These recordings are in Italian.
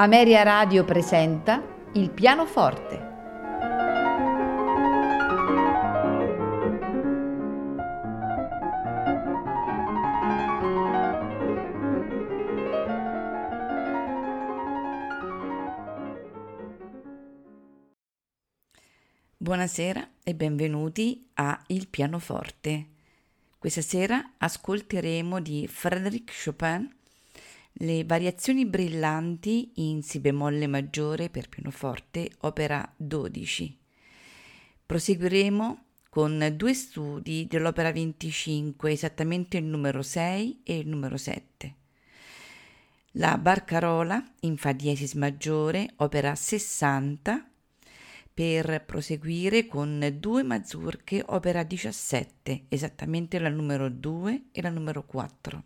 Ameria Radio presenta Il pianoforte. Buonasera e benvenuti a Il pianoforte. Questa sera ascolteremo di Frédéric Chopin le variazioni brillanti in Si bemolle maggiore per pianoforte, opera 12. Proseguiremo con due studi dell'opera 25, esattamente il numero 6 e il numero 7. La Barcarola in Fa diesis maggiore, opera 60, per proseguire con due mazurche, opera 17, esattamente la numero 2 e la numero 4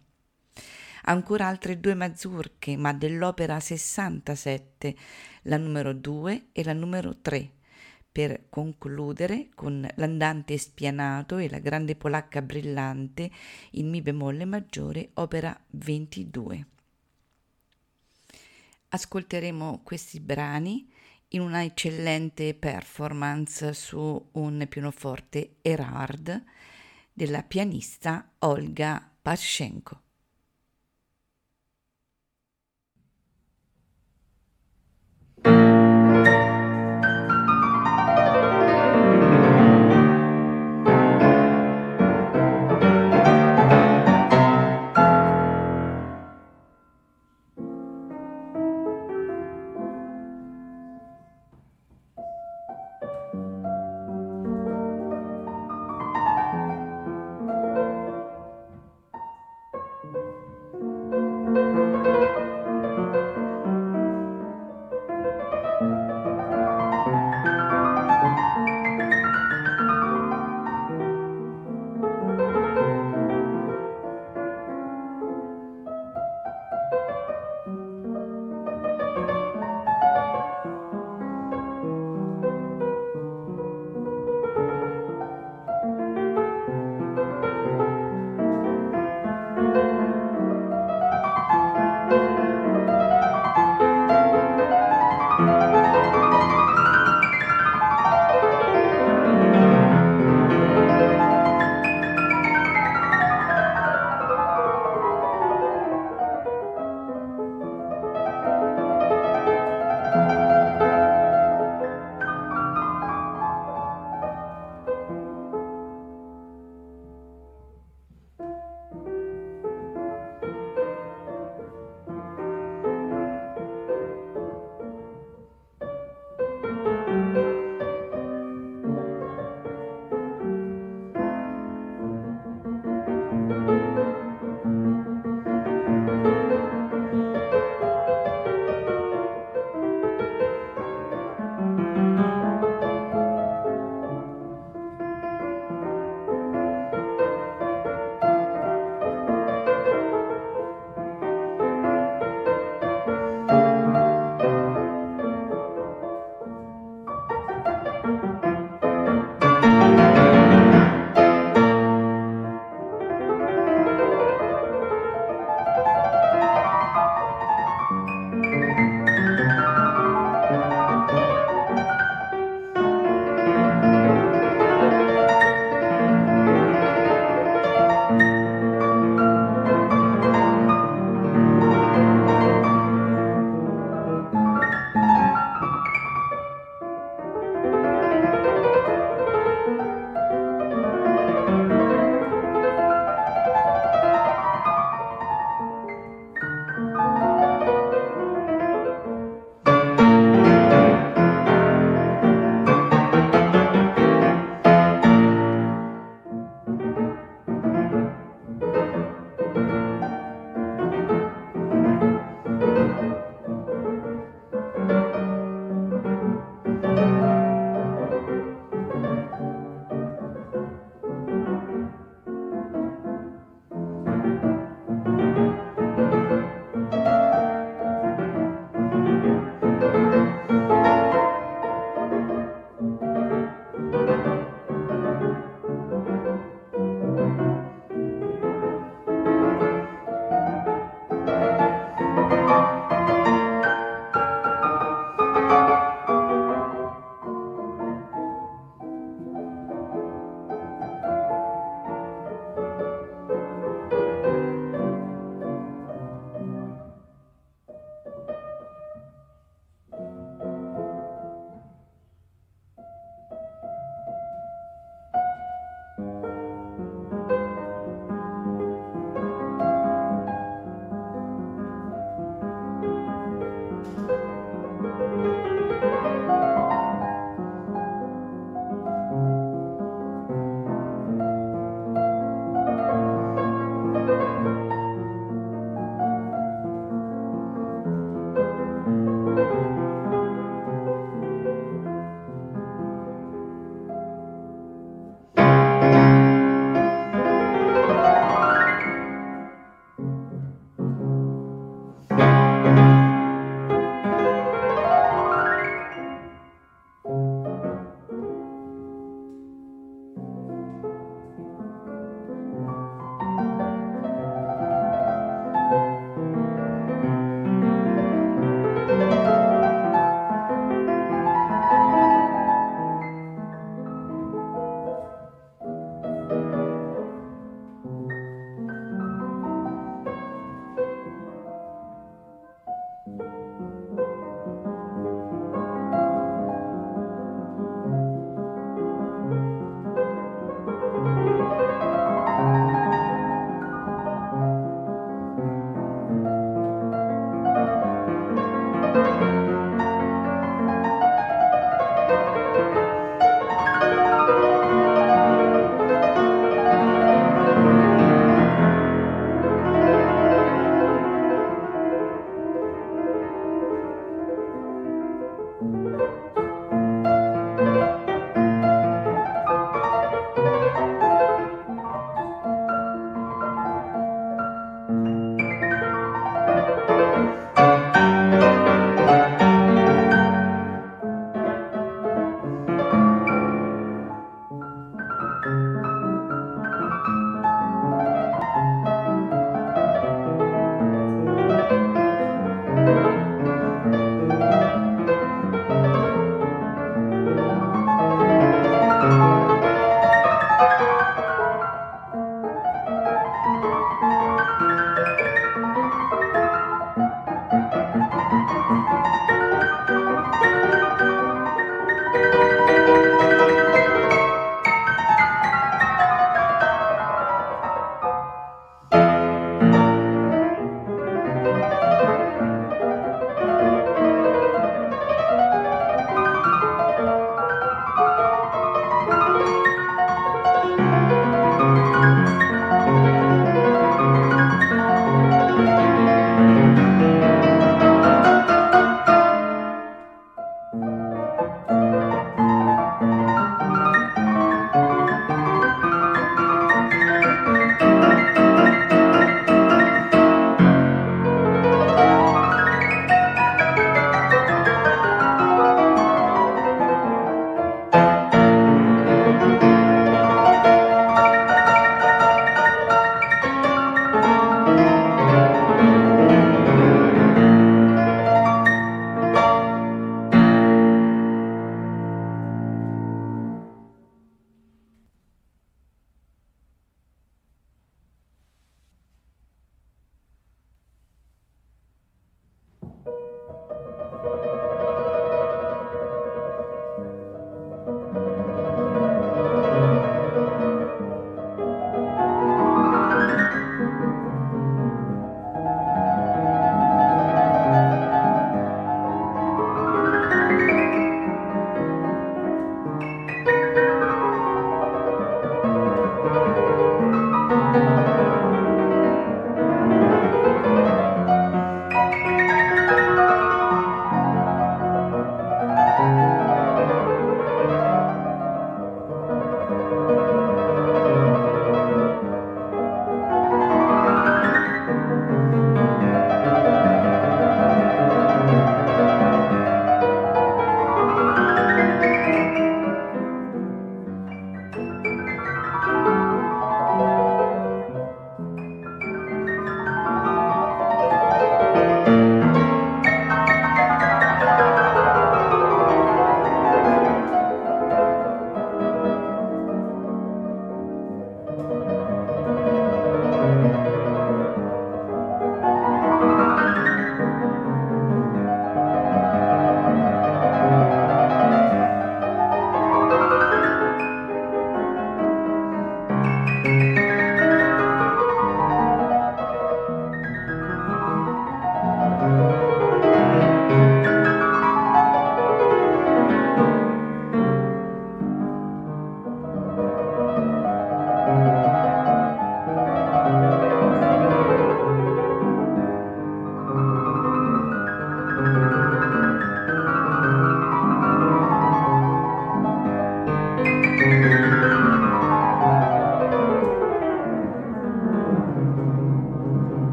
ancora altre due mazurche, ma dell'opera 67, la numero 2 e la numero 3, per concludere con l'andante spianato e la grande polacca brillante in Mi bemolle maggiore, opera 22. Ascolteremo questi brani in una eccellente performance su un pianoforte Erard della pianista Olga Pashenko.